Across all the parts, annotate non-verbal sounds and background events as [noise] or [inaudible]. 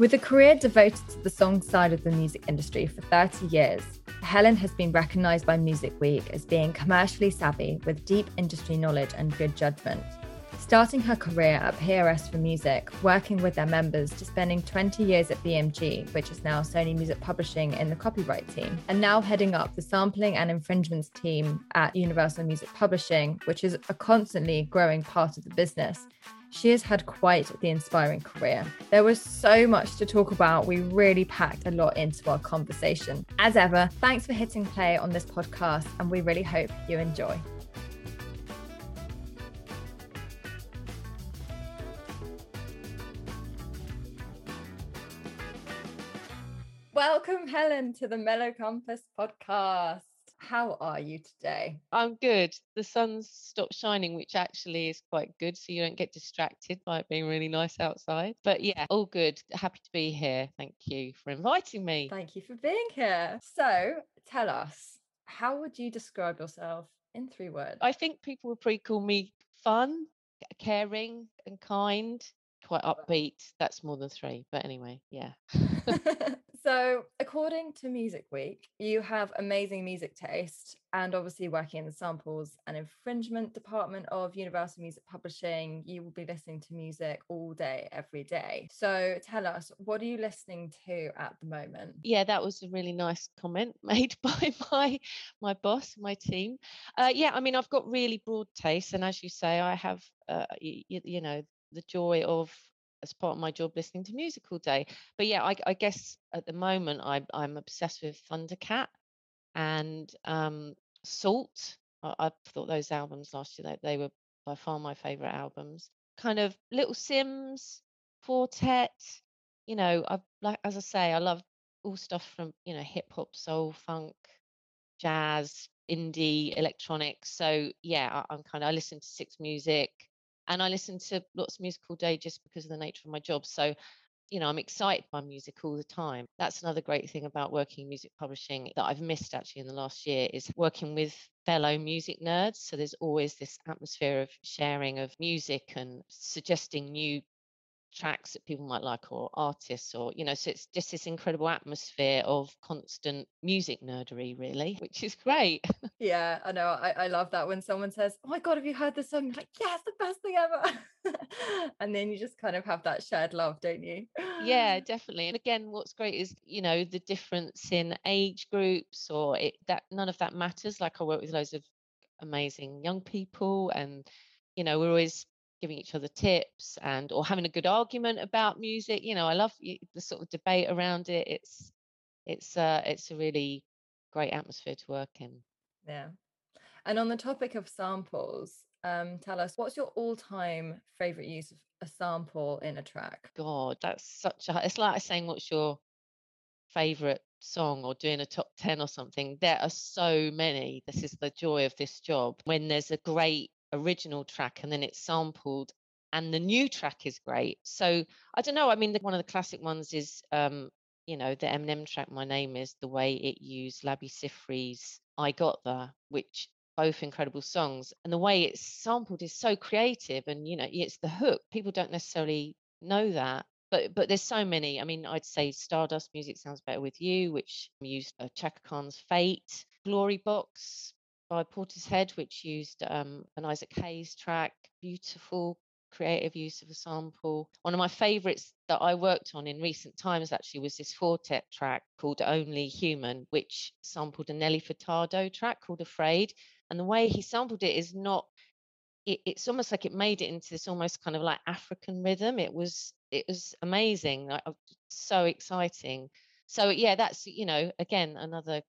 With a career devoted to the song side of the music industry for 30 years, Helen has been recognised by Music Week as being commercially savvy with deep industry knowledge and good judgment. Starting her career at PRS for Music, working with their members to spending 20 years at BMG, which is now Sony Music Publishing in the copyright team, and now heading up the sampling and infringements team at Universal Music Publishing, which is a constantly growing part of the business she has had quite the inspiring career. There was so much to talk about. We really packed a lot into our conversation. As ever, thanks for hitting play on this podcast, and we really hope you enjoy. Welcome, Helen, to the Mellow Compass podcast. How are you today? I'm good. The sun's stopped shining, which actually is quite good. So you don't get distracted by it being really nice outside. But yeah, all good. Happy to be here. Thank you for inviting me. Thank you for being here. So tell us, how would you describe yourself in three words? I think people would probably call me fun, caring, and kind. Quite upbeat. That's more than three. But anyway, yeah. [laughs] [laughs] So, according to Music Week, you have amazing music taste and obviously working in the samples and infringement department of Universal Music Publishing, you will be listening to music all day, every day. So, tell us, what are you listening to at the moment? Yeah, that was a really nice comment [laughs] made by my my boss, my team. Uh, yeah, I mean, I've got really broad taste, and as you say, I have, uh, you know, the joy of as part of my job listening to music all day. But yeah, I, I guess at the moment I, I'm obsessed with Thundercat and um, Sault. I, I, thought those albums last year they, they were by far my favorite albums. Kind of Little Simz, Four Tet. You know, I like as I say, I love all stuff from you know hip hop, soul, funk, jazz, indie, electronics. So yeah, I, I'm kind of I listen to Six Music and I listen to lots of music all day just because of the nature of my job. So, you know, I'm excited by music all the time. That's another great thing about working in music publishing that I've missed actually in the last year is working with fellow music nerds. So there's always this atmosphere of sharing of music and suggesting new tracks that people might like or artists or you know so it's just this incredible atmosphere of constant music nerdery really which is great. [laughs] Yeah i know I, I love that when someone says oh my god have you heard this song? You're like yeah it's the best thing ever. [laughs] And then you just kind of have that shared love don't you? Yeah [laughs] definitely and again what's great is you know the difference in age groups or it that none of that matters like i work with loads of amazing young people and you know we're always giving each other tips and or having a good argument about music you know i love the sort of debate around it. It's it's uh it's a really great atmosphere to work in. Yeah. And on the topic of samples um tell us what's your all-time favorite use of a sample in a track? God that's such a it's like saying what's your favorite song or doing a top 10 or something? There are so many. This is the joy of this job. When there's a great original track and then it's sampled and the new track is great. So I don't know. I mean, the, one of the classic ones is, um, you know, the Eminem track. My name is the way it used Labi Siffre's "I Got The," which both incredible songs, and the way it's sampled is so creative. And you know, it's the hook. People don't necessarily know that, but but there's so many. I mean, I'd say Stardust Music Sounds Better With You, which used uh, Chaka Khan's Fate, Glory Box by Portishead, which used um, an Isaac Hayes track, beautiful creative use of a sample. One of my favorites that I worked on in recent times actually was this Four Tet track called Only Human, which sampled a Nelly Furtado track called Afraid. And the way he sampled it is not it, it's almost like it made it into this almost kind of like African rhythm. It was it was amazing, like, so exciting. So yeah, that's you know again another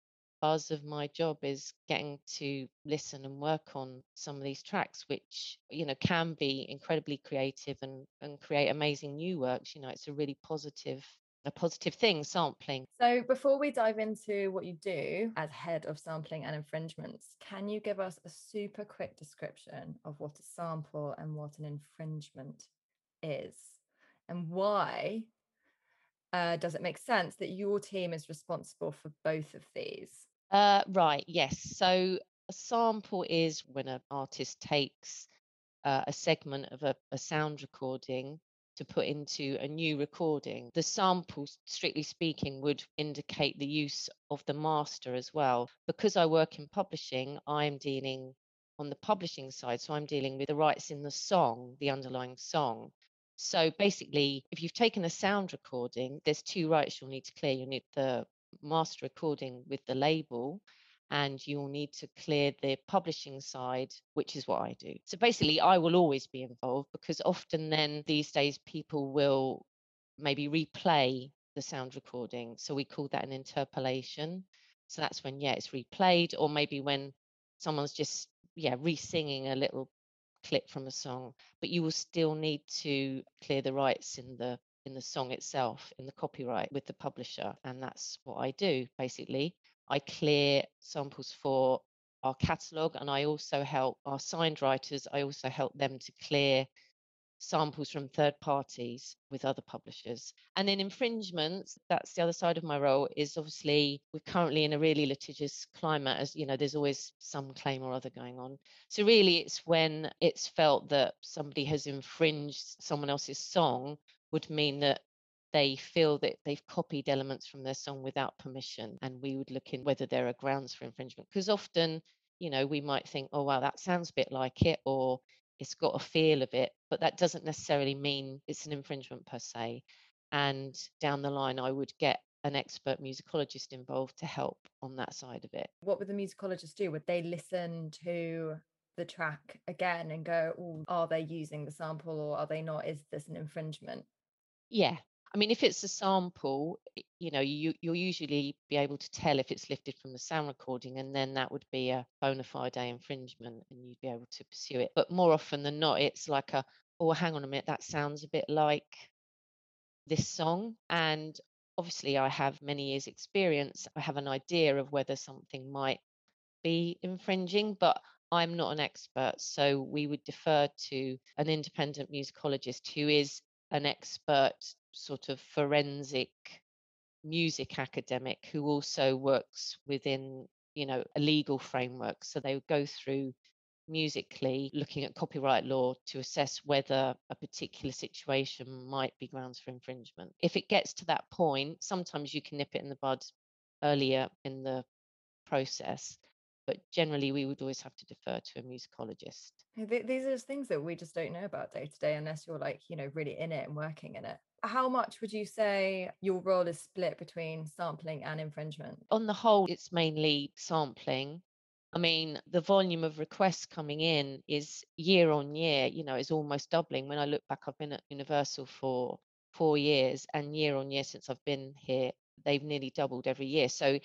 buzz of my job is getting to listen and work on some of these tracks, which you know can be incredibly creative and and create amazing new works. You know, it's a really positive a positive thing, sampling. So, before we dive into what you do as head of sampling and infringements, can you give us a super quick description of what a sample and what an infringement is, and why uh, does it make sense that your team is responsible for both of these? Uh, right, yes. So, a sample is when an artist takes uh, a segment of a, a sound recording to put into a new recording. The sample, strictly speaking, would indicate the use of the master as well. Because I work in publishing, I'm dealing on the publishing side. So I'm dealing with the rights in the song, the underlying song. So basically, if you've taken a sound recording, there's two rights you'll need to clear. You need the master recording with the label and you'll need to clear the publishing side, which is what I do. So basically, I will always be involved because often then these days people will maybe replay the sound recording. So we call that an interpolation. So that's when, yeah, it's replayed, or maybe when someone's just, yeah, re singing a little clip from a song, but you will still need to clear the rights in the in the song itself in the copyright with the publisher and that's what I do basically I clear samples for our catalogue and I also help our signed writers, I also help them to clear samples from third parties with other publishers. And in infringements, that's the other side of my role, is obviously we're currently in a really litigious climate, as you know, there's always some claim or other going on. So really it's when it's felt that somebody has infringed someone else's song would mean that they feel that they've copied elements from their song without permission. And we would look in whether there are grounds for infringement. Because often, you know, we might think, oh, wow, that sounds a bit like it, or it's got a feel of it, but that doesn't necessarily mean it's an infringement per se. And down the line, I would get an expert musicologist involved to help on that side of it. What would the musicologist do? Would they listen to the track again and go, oh, are they using the sample or are they not? Is this an infringement? Yeah, I mean, if it's a sample, you know, you you'll usually be able to tell if it's lifted from the sound recording, and then that would be a bona fide infringement, and you'd be able to pursue it. But more often than not, it's like a, oh, hang on a minute, that sounds a bit like this song, and obviously I have many years' experience. I have an idea of whether something might be infringing, but I'm not an expert, so we would defer to an independent musicologist who is an expert sort of forensic music academic who also works within you know a legal framework. So they would go through musically looking at copyright law to assess whether a particular situation might be grounds for infringement. If it gets to that point sometimes you can nip it in the bud earlier in the process but generally we would always have to defer to a musicologist these are things that we just don't know about day to day unless you're like you know really in it and working in it how much would you say your role is split between sampling and infringement on the whole it's mainly sampling I mean, the volume of requests coming in is year on year, you know, is almost doubling. When I look back, I've been at Universal for four years, and year on year since I've been here, they've nearly doubled every year. So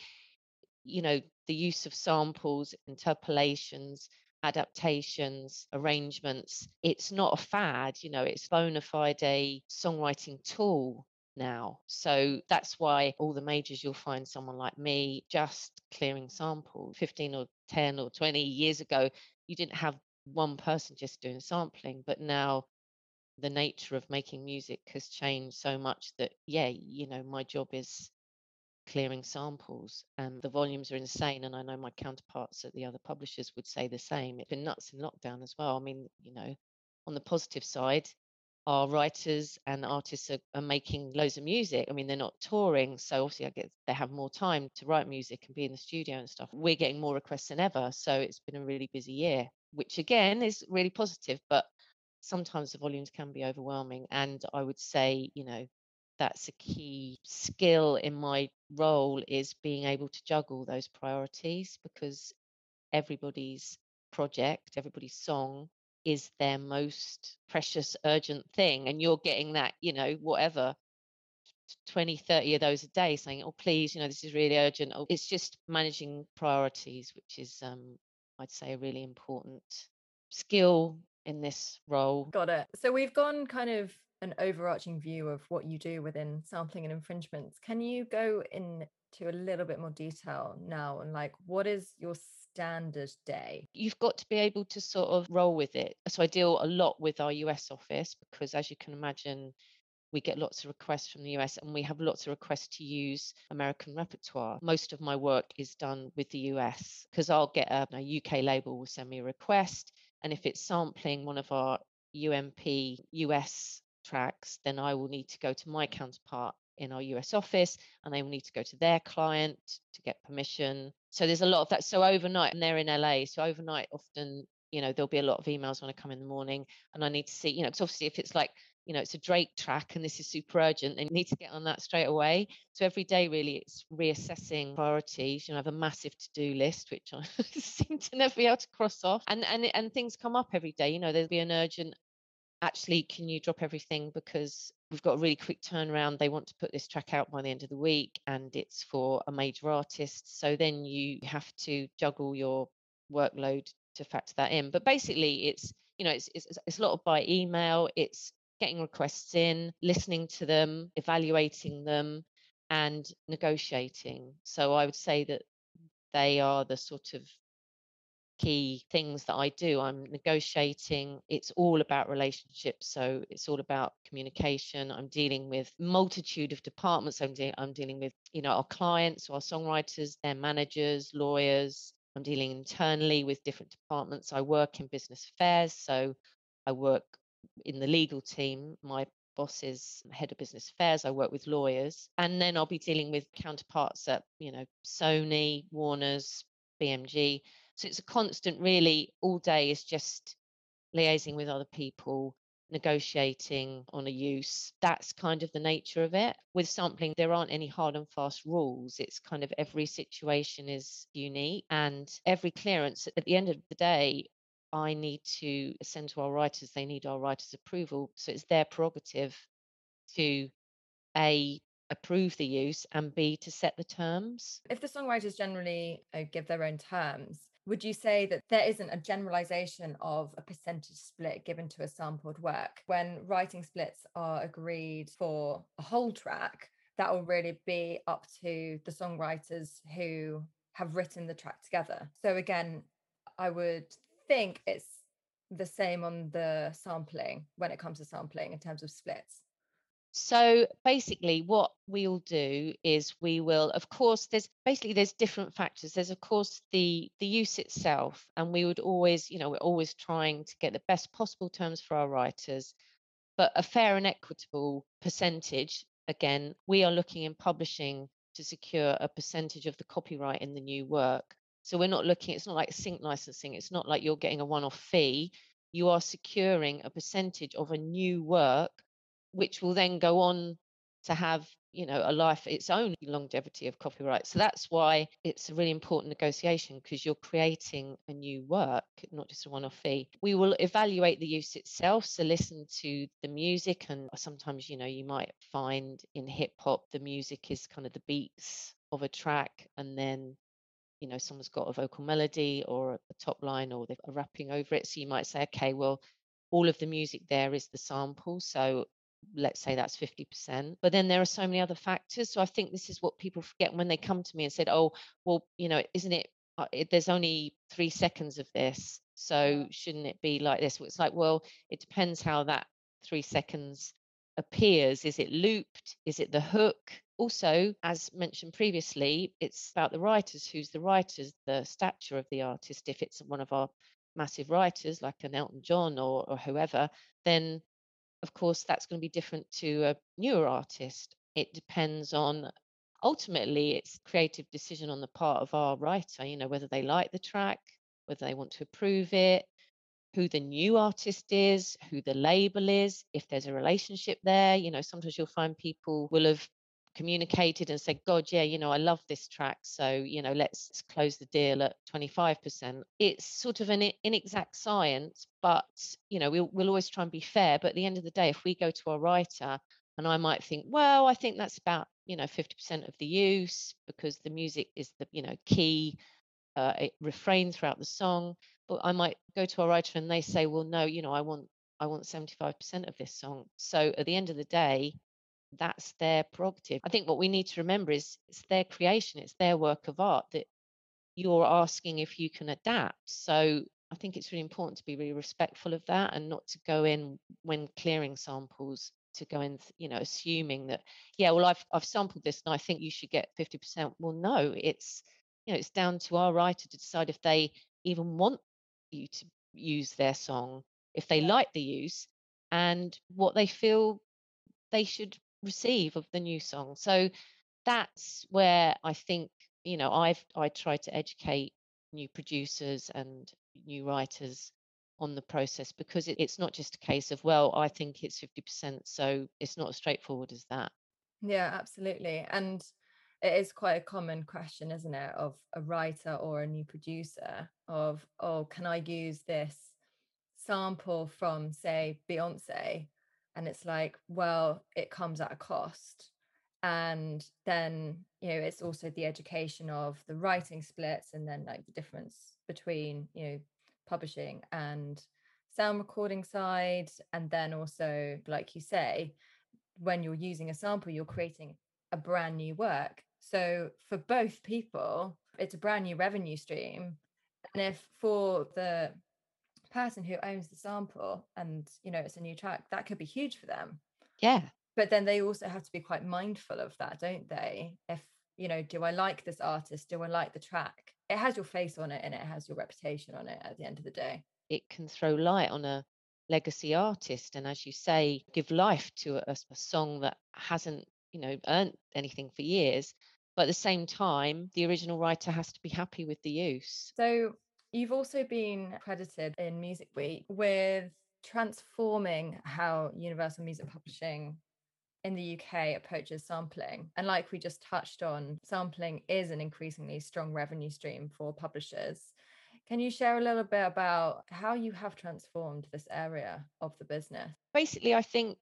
you know, the use of samples, interpolations, adaptations, arrangements. It's not a fad, you know, it's bona fide a songwriting tool now. So that's why all the majors you'll find someone like me just clearing samples. 15 or 10 or 20 years ago, you didn't have one person just doing sampling, but now the nature of making music has changed so much that yeah, you know, my job is clearing samples and the volumes are insane and i know my counterparts at the other publishers would say the same it's been nuts in lockdown as well i mean you know on the positive side our writers and artists are, are, making loads of music. I mean, they're not touring, so obviously I they have more time to write music and be in the studio and stuff. We're getting more requests than ever, so it's been a really busy year, which again is really positive. But sometimes the volumes can be overwhelming, and I would say, you know, that's a key skill in my role is being able to juggle those priorities because everybody's project, everybody's song is their most precious, urgent thing. And you're getting that, you know, whatever, 20, 30 of those a day saying, oh, please, you know, this is really urgent. Oh, it's just managing priorities, which is, um, I'd say, a really important skill in this role. Got it. So we've gone kind of an overarching view of what you do within sampling and infringements. Can you go into a little bit more detail now and like what is your standard day? You've got to be able to sort of roll with it. So I deal a lot with our US office because, as you can imagine, we get lots of requests from the US and we have lots of requests to use American repertoire. Most of my work is done with the US because I'll get a, a, UK label will send me a request. And if it's sampling one of our UMP US tracks, then I will need to go to my counterpart in our US office and they will need to go to their client to get permission. So there's a lot of that. So overnight, and they're in LA. So overnight, often, you know, there'll be a lot of emails when I come in the morning and I need to see, you know, because obviously if it's like, you know, it's a Drake track and this is super urgent, they need to get on that straight away. So every day, really, it's reassessing priorities. You know, I have a massive to do list, which I [laughs] seem to never be able to cross off. And, and, and things come up every day. You know, there'll be an urgent actually, can you drop everything because we've got a really quick turnaround. They want to put this track out by the end of the week and it's for a major artist. So then you have to juggle your workload to factor that in. But basically, it's you know it's it's, it's a lot of by email. It's getting requests in, listening to them, evaluating them, and negotiating. So I would say that they are the sort of key things that I do. I'm negotiating. It's all about relationships. So it's all about communication. I'm dealing with multitude of departments. I'm, de- I'm dealing with, you know, our clients, our songwriters, their managers, lawyers. I'm dealing internally with different departments. I work in business affairs. So I work in the legal team. My boss is head of business affairs. I work with lawyers. And then I'll be dealing with counterparts at, you know, Sony, Warner's, BMG so it's a constant, really, all day is just liaising with other people, negotiating on a use. That's kind of the nature of it. With sampling, there aren't any hard and fast rules. It's kind of every situation is unique and every clearance at the end of the day, I need to send to our writers, they need our writers' approval. So it's their prerogative to A, approve the use and B, to set the terms. If the songwriters generally uh, give their own terms, would you say that there isn't a generalization of a percentage split given to a sampled work? When writing splits are agreed for a whole track that will really be up to the songwriters who have written the track together. So again i would think it's the same on the sampling when it comes to sampling in terms of splits so basically, what we'll do is we will, of course, there's basically there's different factors. There's of course the the use itself, and we would always, you know, we're always trying to get the best possible terms for our writers, but a fair and equitable percentage. Again, we are looking in publishing to secure a percentage of the copyright in the new work. So we're not looking. It's not like sync licensing. It's not like you're getting a one-off fee. You are securing a percentage of a new work which will then go on to have you know a life its own longevity of copyright. So that's why it's a really important negotiation because you're creating a new work not just a one-off fee. We will evaluate the use itself so listen to the music and sometimes you know you might find in hip hop the music is kind of the beats of a track and then you know someone's got a vocal melody or a top line or they're rapping over it. So you might say okay well all of the music there is the sample so let's say that's 50% but then there are so many other factors so i think this is what people forget when they come to me and said oh well you know isn't it, uh, it there's only three seconds of this so shouldn't it be like this? Well, it's like well it depends how that three seconds appears. Is it looped? Is it the hook? Also as mentioned previously it's about the writers who's the writers the stature of the artist. If it's one of our massive writers like an elton john or, or whoever then of course, that's going to be different to a newer artist. It depends on ultimately it's creative decision on the part of our writer, you know, whether they like the track, whether they want to approve it, who the new artist is, who the label is, if there's a relationship there. You know, sometimes you'll find people will have communicated and said, God, yeah, you know, I love this track. So, you know, let's close the deal at 25%. It's sort of an inexact science, but, you know, we'll, we'll always try and be fair. But at the end of the day, if we go to our writer and I might think, well, I think that's about, you know, 50% of the use because the music is the, you know, key uh, refrain throughout the song. But I might go to a writer and they say, well, no, you know, I want I want 75% of this song. So at the end of the day, that's their prerogative. I think what we need to remember is it's their creation, it's their work of art that you're asking if you can adapt. So I think it's really important to be really respectful of that and not to go in when clearing samples to go in, you know, assuming that, yeah, well, I've I've sampled this and I think you should get 50%. Well, no, it's you know, it's down to our writer to decide if they even want you to use their song, if they like the use, and what they feel they should receive of the new song. So that's where I think, you know, I've I try to educate new producers and new writers on the process because it, it's not just a case of well i think it's 50% so it's not as straightforward as that yeah absolutely and it is quite a common question isn't it of a writer or a new producer of oh can i use this sample from say beyonce and it's like well it comes at a cost. And then you know it's also the education of the writing splits and then like the difference between you know publishing and sound recording side. And then also like you say when you're using a sample you're creating a brand new work. So for both people it's a brand new revenue stream. And if for the person who owns the sample and you know it's a new track that could be huge for them. Yeah. But then they also have to be quite mindful of that don't they? If you know do i like this artist? Do i like the track? It has your face on it and it has your reputation on it at the end of the day. It can throw light on a legacy artist and as you say give life to a, a song that hasn't you know earned anything for years. But at the same time the original writer has to be happy with the use. So You've also been credited in Music Week with transforming how Universal Music Publishing in the UK approaches sampling. And like we just touched on, sampling is an increasingly strong revenue stream for publishers. Can you share a little bit about how you have transformed this area of the business? Basically, I think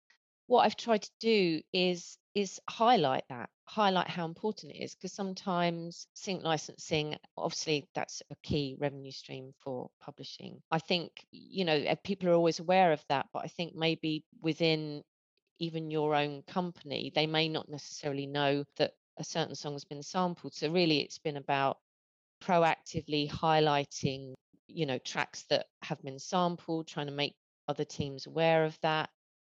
what I've tried to do is is highlight that, highlight how important it is, because sometimes sync licensing, obviously, that's a key revenue stream for publishing. I think, you know, eh, people are always aware of that, but I think maybe within even your own company, they may not necessarily know that a certain song has been sampled. So really, it's been about proactively highlighting, you know, tracks that have been sampled, trying to make other teams aware of that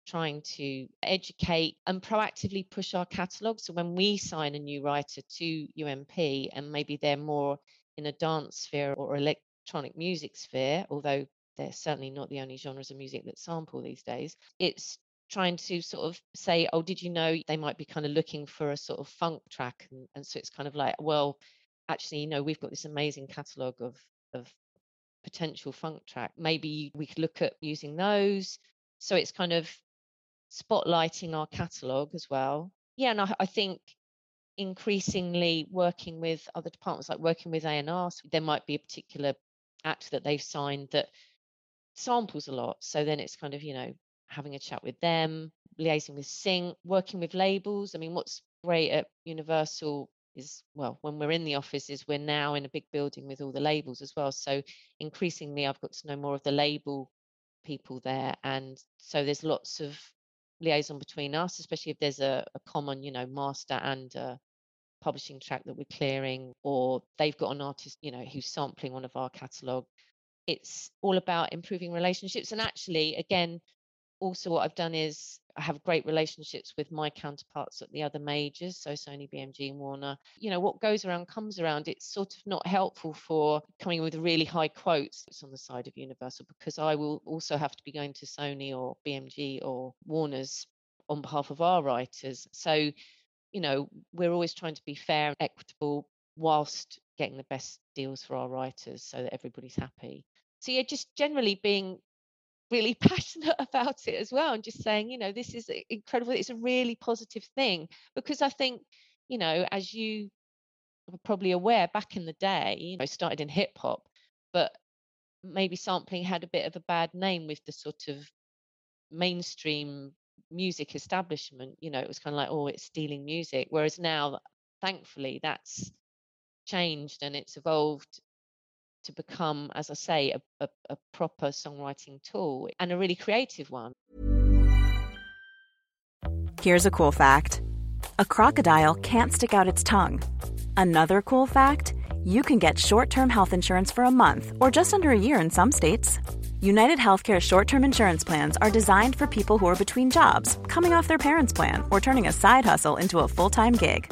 trying to educate and proactively push our catalogue. So when we sign a new writer to UMP and maybe they're more in a dance sphere or electronic music sphere, although they're certainly not the only genres of music that sample these days, it's trying to sort of say, oh, did you know they might be kind of looking for a sort of funk track? And, and so it's kind of like, well, actually, you know, we've got this amazing catalogue of of potential funk track. Maybe we could look at using those. So it's kind of spotlighting our catalogue as well. Yeah, and I, I think increasingly working with other departments, like working with A&R, so there might be a particular act that they've signed that samples a lot. So then it's kind of, you know, having a chat with them, liaising with Sync, working with labels. I mean, what's great at Universal is, well, when we're in the office, is we're now in a big building with all the labels as well. So increasingly, I've got to know more of the label people there. And so there's lots of liaison between us, especially if there's a, a common, you know, master and publishing track that we're clearing, or they've got an artist, you know, who's sampling one of our catalogue. It's all about improving relationships. And actually, again, also what I've done is I have great relationships with my counterparts at the other majors, so Sony, BMG, and Warner. You know, what goes around comes around. It's sort of not helpful for coming with really high quotes on the side of Universal because I will also have to be going to Sony or BMG or Warner's on behalf of our writers. So, you know, we're always trying to be fair and equitable whilst getting the best deals for our writers so that everybody's happy. So yeah, just generally being really [laughs] passionate about it as well and just saying, you know, this is incredible. It's a really positive thing because I think, you know, as you are probably aware, back in the day, you know, started in hip hop, but maybe sampling had a bit of a bad name with the sort of mainstream music establishment. You know, it was kind of like, oh, it's stealing music. Whereas now, thankfully, that's changed and it's evolved to become, as I say, a, a, a proper songwriting tool and a really creative one. Here's a cool fact a crocodile can't stick out its tongue. Another cool fact you can get short term health insurance for a month or just under a year in some states. United Healthcare short term insurance plans are designed for people who are between jobs, coming off their parents' plan, or turning a side hustle into a full time gig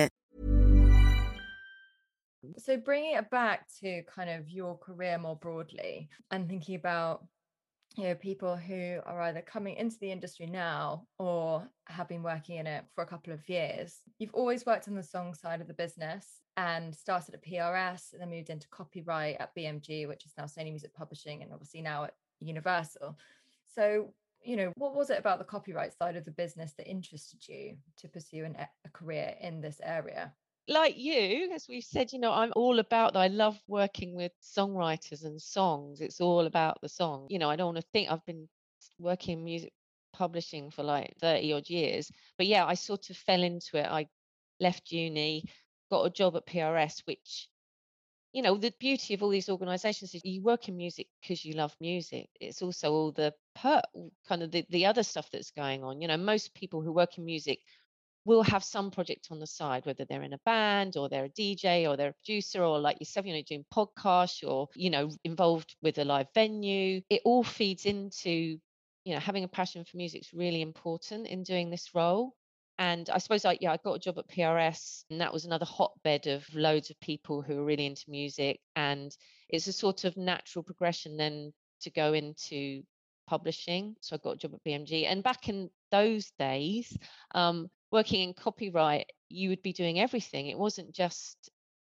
Mm-hmm. So bringing it back to kind of your career more broadly and thinking about you know people who are either coming into the industry now or have been working in it for a couple of years you've always worked on the song side of the business and started at PRS and then moved into copyright at BMG which is now Sony Music Publishing and obviously now at Universal. So you know what was it about the copyright side of the business that interested you to pursue an, a career in this area like you, as we've said, you know, I'm all about, I love working with songwriters and songs. It's all about the song. You know, I don't want to think I've been working in music publishing for like 30 odd years. But yeah, I sort of fell into it. I left uni, got a job at PRS, which, you know, the beauty of all these organizations is you work in music because you love music. It's also all the per kind of the, the other stuff that's going on. You know, most people who work in music will have some project on the side, whether they're in a band or they're a DJ or they're a producer or like yourself, you know, doing podcasts or, you know, involved with a live venue. It all feeds into, you know, having a passion for music is really important in doing this role. And I suppose like, yeah, I got a job at PRS and that was another hotbed of loads of people who were really into music. And it's a sort of natural progression then to go into publishing. So I got a job at BMG. And back in those days, um, working in copyright, you would be doing everything. It wasn't just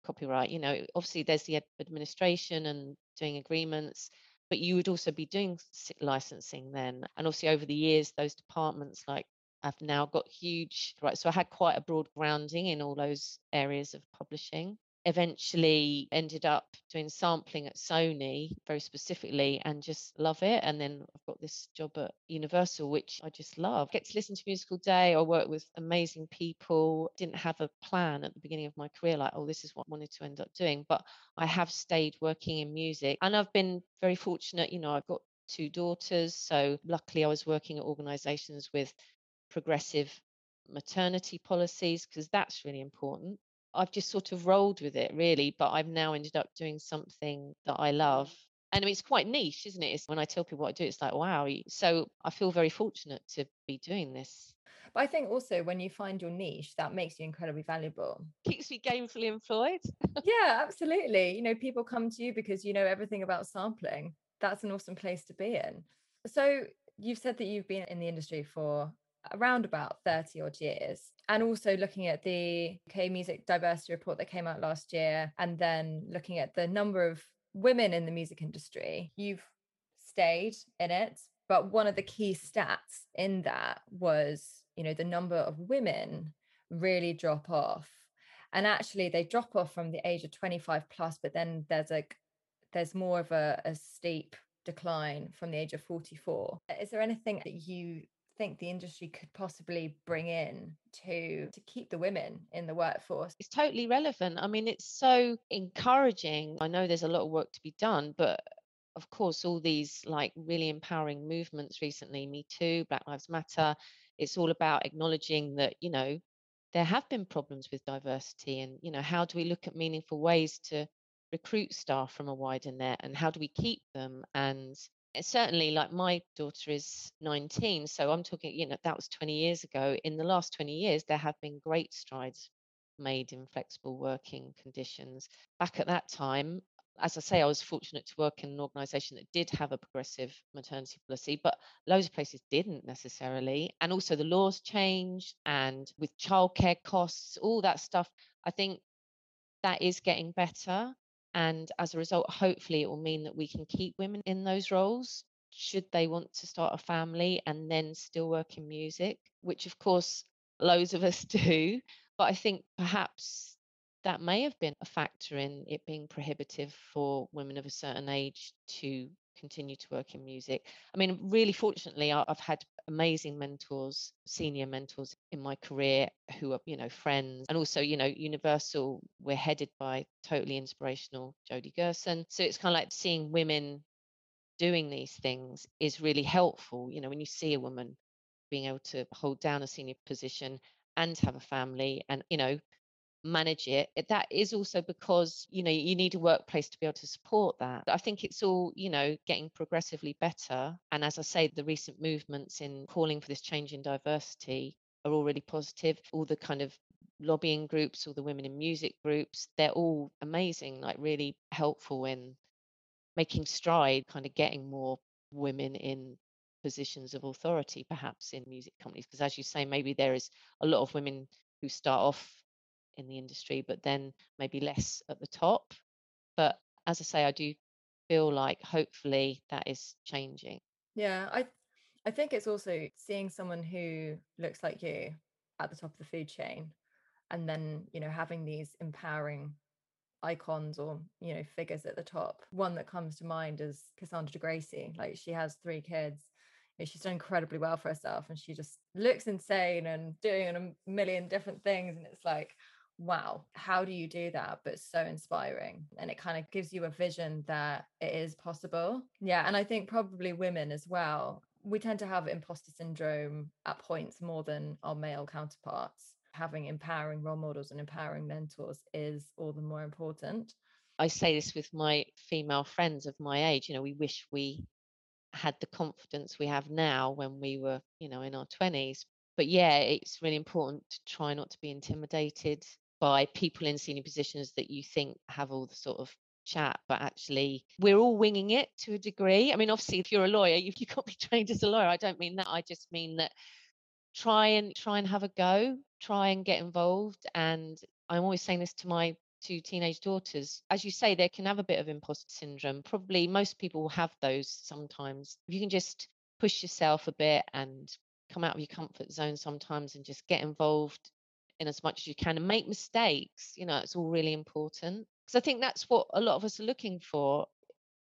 copyright. You know, obviously there's the administration and doing agreements, but you would also be doing licensing then. And obviously over the years, those departments like I've now got huge right. So I had quite a broad grounding in all those areas of publishing. Eventually ended up doing sampling at Sony very specifically and just love it. And then I've got this job at Universal, which I just love. Get to listen to Musical day. I work with amazing people. Didn't have a plan at the beginning of my career, like, oh, this is what I wanted to end up doing. But I have stayed working in music and I've been very fortunate. You know, I've got two daughters. So luckily I was working at organizations with progressive maternity policies because that's really important. I've just sort of rolled with it really, but I've now ended up doing something that I mm-hmm. love. And I mean, it's quite niche, isn't it? It's when I tell people what I do, it's like, wow. So I feel very fortunate to be doing this. But I think also when you find your niche, that makes you incredibly valuable. Keeps me gainfully employed. [laughs] yeah, absolutely. You know, people come to you because you know everything about sampling. That's an awesome place to be in. So you've said that you've been in the industry for around about 30 odd years. And also looking at the UK Music Diversity Report that came out last year, and then looking at the number of women in the music industry, you've stayed in it. But one of the key stats in that was, you know, the number of women really drop off. And actually, they drop off from the age of 25 plus, but then there's a there's more of a, a steep decline from the age of 44. Is there anything that you think the industry could possibly bring in to to keep the women in the workforce. It's totally relevant. I mean it's so encouraging. I know there's a lot of work to be done but of course all these like really empowering movements recently me too black lives matter it's all about acknowledging that you know there have been problems with diversity and you know how do we look at meaningful ways to recruit staff from a wider net and how do we keep them? And certainly like my daughter is 19 so i'm talking you know that was 20 years ago. In the last 20 years there have been great strides made in flexible working conditions. Back at that time as i say i was fortunate to work in an organization that did have a progressive maternity policy but loads of places didn't necessarily and also the laws changed and with childcare costs all that stuff i think that is getting better and as a result, hopefully, it will mean that we can keep women in those roles should they want to start a family and then still work in music, which of course loads of us [laughs] do. But I think perhaps that may have been a factor in it being prohibitive for women of a certain age to continue to work in music. I mean, really fortunately, I've had amazing mentors, senior mentors in my career who are, you know, friends. And also, you know, Universal, we're headed by totally inspirational Jody Gerson. So it's kind of like seeing women doing these things is really helpful. You know, when you see a woman being able to hold down a senior position and have a family and, you know, manage it that is also because you know you need a workplace to be able to support that. I think it's all you know getting progressively better and as i say the recent movements in calling for this change in diversity are all really positive. All the kind of lobbying groups all the women in music groups they're all amazing like really helpful in making stride kind of getting more women in positions of authority perhaps in music companies because as you say maybe there is a lot of women who start off in the industry, but then maybe less at the top. But as I say, I do feel like hopefully that is changing. Yeah, I I think it's also seeing someone who looks like you at the top of the food chain and then, you know, having these empowering icons or, you know, figures at the top. One that comes to mind is Cassandra Gracey. Like she has three kids. She's done incredibly well for herself and she just looks insane and doing a million different things. And it's like, wow, how do you do that? But so inspiring. And it kind of gives you a vision that it is possible. Yeah. And I think probably women as well, we tend to have imposter syndrome at points more than our male counterparts. Having empowering role models and empowering mentors is all the more important. I say this with my female friends of my age, you know, we wish we had the confidence we have now when we were, you know, in our 20s. But yeah, it's really important to try not to be intimidated by people in senior positions that you think have all the sort of chat, but actually we're all winging it to a degree. I mean, obviously, if you're a lawyer, you've, you've got to be [laughs] trained as a lawyer. I don't mean that. I just mean that try and try and have a go, try and get involved. And I'm always saying this to my two teenage daughters. As you say, they can have a bit of imposter syndrome. Probably most people will have those sometimes. If you can just push yourself a bit and come out of your comfort zone sometimes and just get involved in as much as you can and make mistakes. You know, it's all really important. Because I think that's what a lot of us are looking for.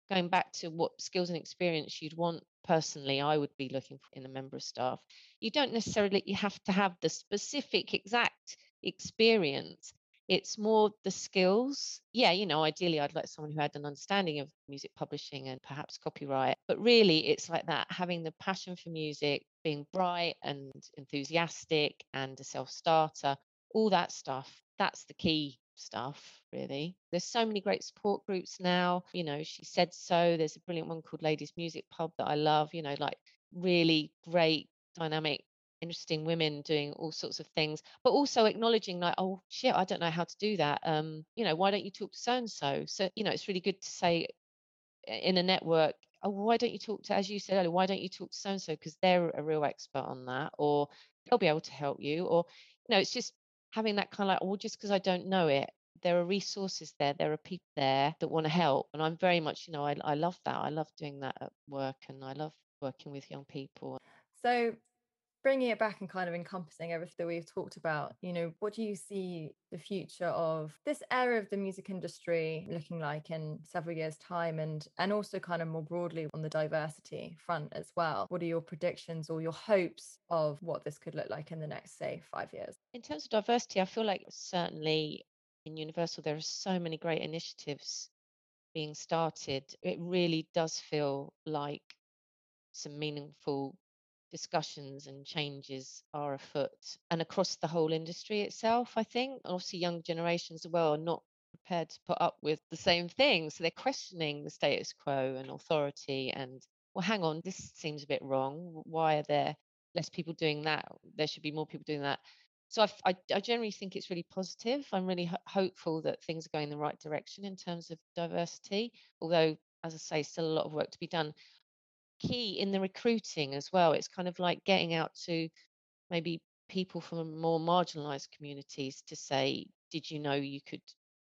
Going back to what skills and experience you'd want personally, I would be looking for in a member of staff. You don't necessarily you have to have the specific exact experience. It's more the skills. Yeah, you know, ideally I'd like someone who had an understanding of music publishing and perhaps copyright. But really it's like that having the passion for music, being bright and enthusiastic and a self-starter, all that stuff. That's the key stuff, really. There's so many great support groups now. You know, she said so. There's a brilliant one called Ladies Music Pub that I love, you know, like really great, dynamic, interesting women doing all sorts of things, but also acknowledging like, oh shit, I don't know how to do that. Um, you know, why don't you talk to so and so? So, you know, it's really good to say in a network, oh, why don't you talk to, as you said earlier, why don't you talk to so and so? Because they're a real expert on that, or they'll be able to help you. Or, you know, it's just having that kind of like, oh, just because I don't know it, there are resources there, there are people there that want to help. And I'm very much, you know, I, I love that. I love doing that at work and I love working with young people. So bringing it back and kind of encompassing everything that we've talked about, you know, what do you see the future of this area of the music industry looking like in several years' time and and also kind of more broadly on the diversity front as well? What are your predictions or your hopes of what this could look like in the next, say, five years? In terms of diversity, I feel like certainly in Universal there are so many great initiatives being started. It really does feel like some meaningful discussions and changes are afoot and across the whole industry itself, I think. Obviously, young generations as well are not prepared to put up with the same thing. So they're questioning the status quo and authority and, well, hang on, this seems a bit wrong. Why are there less people doing that? There should be more people doing that. So I, I, I generally think it's really positive. I'm really ho- hopeful that things are going in the right direction in terms of diversity, although, as I say, still a lot of work to be done key in the recruiting as well. It's kind of like getting out to maybe people from more marginalized communities to say, did you know you could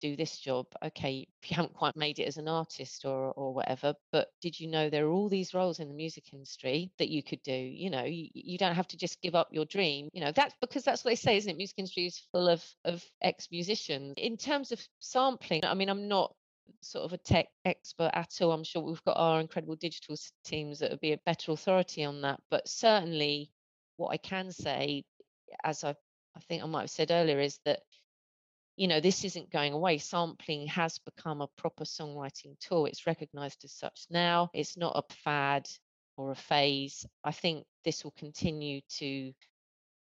do this job? Okay, you [laughs] haven't quite made it as an artist or or whatever, but did you know there are all these roles in the music industry that you could do? You know, you, you don't have to just give up your dream. You know, that's because that's what they say, isn't it? Music industry is full of of ex musicians. In terms of sampling, I mean, I'm not sort of a tech expert at all. I'm sure we've got our incredible digital teams that would be a better authority on that. But certainly, what I can say, as I, I think I might have said earlier, is that you know this isn't going away. Sampling has become a proper songwriting tool. It's recognised as such now. It's not a fad or a phase. I think this will continue to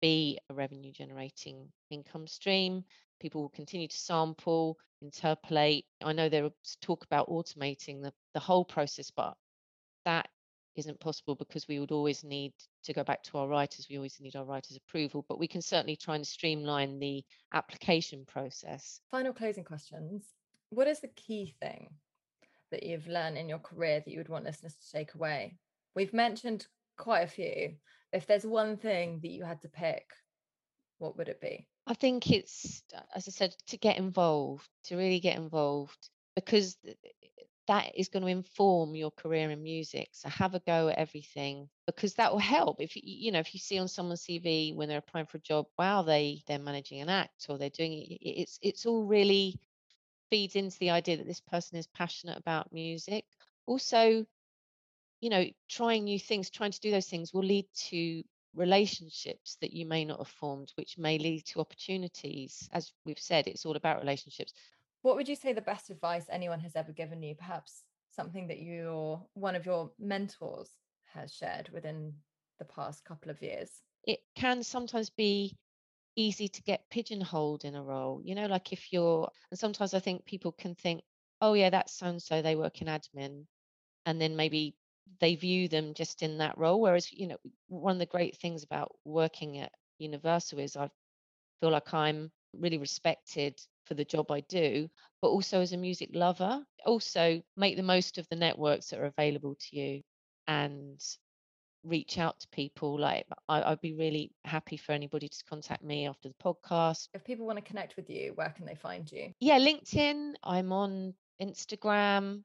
be a revenue generating income stream people will continue to sample, interpolate. I know there was talk about automating the, the whole process, but that isn't possible because we would always need to go back to our writers. We always need our writers' approval, but we can certainly try and streamline the application process. Final closing questions. What is the key thing that you've learned in your career that you would want listeners to take away? We've mentioned quite a few. If there's one thing that you had to pick, what would it be? I think it's, uh, as I said, to get involved, to really get involved, because that is going to inform your career in music. So have a go at everything because that will help. If you, you know, if you see on someone's CV when they're applying for a job, wow, they they're managing an act or they're doing it. It's it's all really feeds into the idea that this person is passionate about music. Also, you know, trying new things, trying to do those things will lead to relationships that you may not have formed, which may lead to opportunities. As we've said, it's all about relationships. What would you say the best advice anyone has ever given you? Perhaps something that your one of your mentors has shared within the past couple of years? It can sometimes be easy to get pigeonholed in a role. You know, like if you're, and sometimes I think people can think, oh, yeah, that's so and so, they work in admin. And then maybe they view them just in that role. Whereas, you know, one of the great things about working at Universal is I feel like I'm really respected for the job I do, but also as a music lover. Also, make the most of the networks that are available to you and reach out to people. Like, I, would be really happy for anybody to contact me after the podcast. If people want to connect with you, where can they find you? Yeah, LinkedIn. I'm on Instagram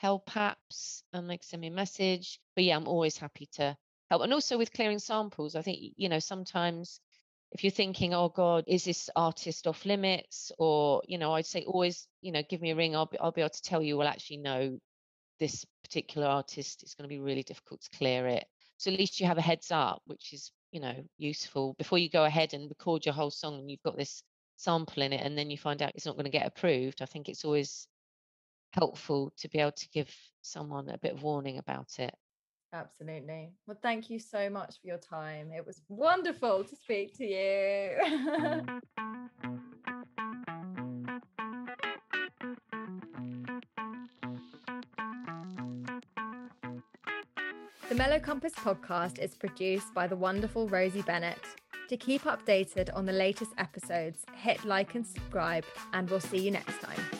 helpaps and like send me a message. But yeah, I'm always happy to help. And also with clearing samples, I think, you know, sometimes if you're thinking, oh God, is this artist off limits? Or, you know, I'd say always, you know, give me a ring. I'll be, I'll be able to tell you, well, actually, no, this particular artist, it's going to be really difficult to clear it. So at least you have a heads up, which is, you know, useful before you go ahead and record your whole song and you've got this sample in it and then you find out it's not going to get approved. I think it's always helpful to be able to give someone a bit of warning about it. Absolutely. Well, thank you so much for your time. It was wonderful to speak to you. Mm. [laughs] the Mellow Compass podcast is produced by the wonderful Rosie Bennett. To keep updated on the latest episodes, hit like and subscribe, and we'll see you next time.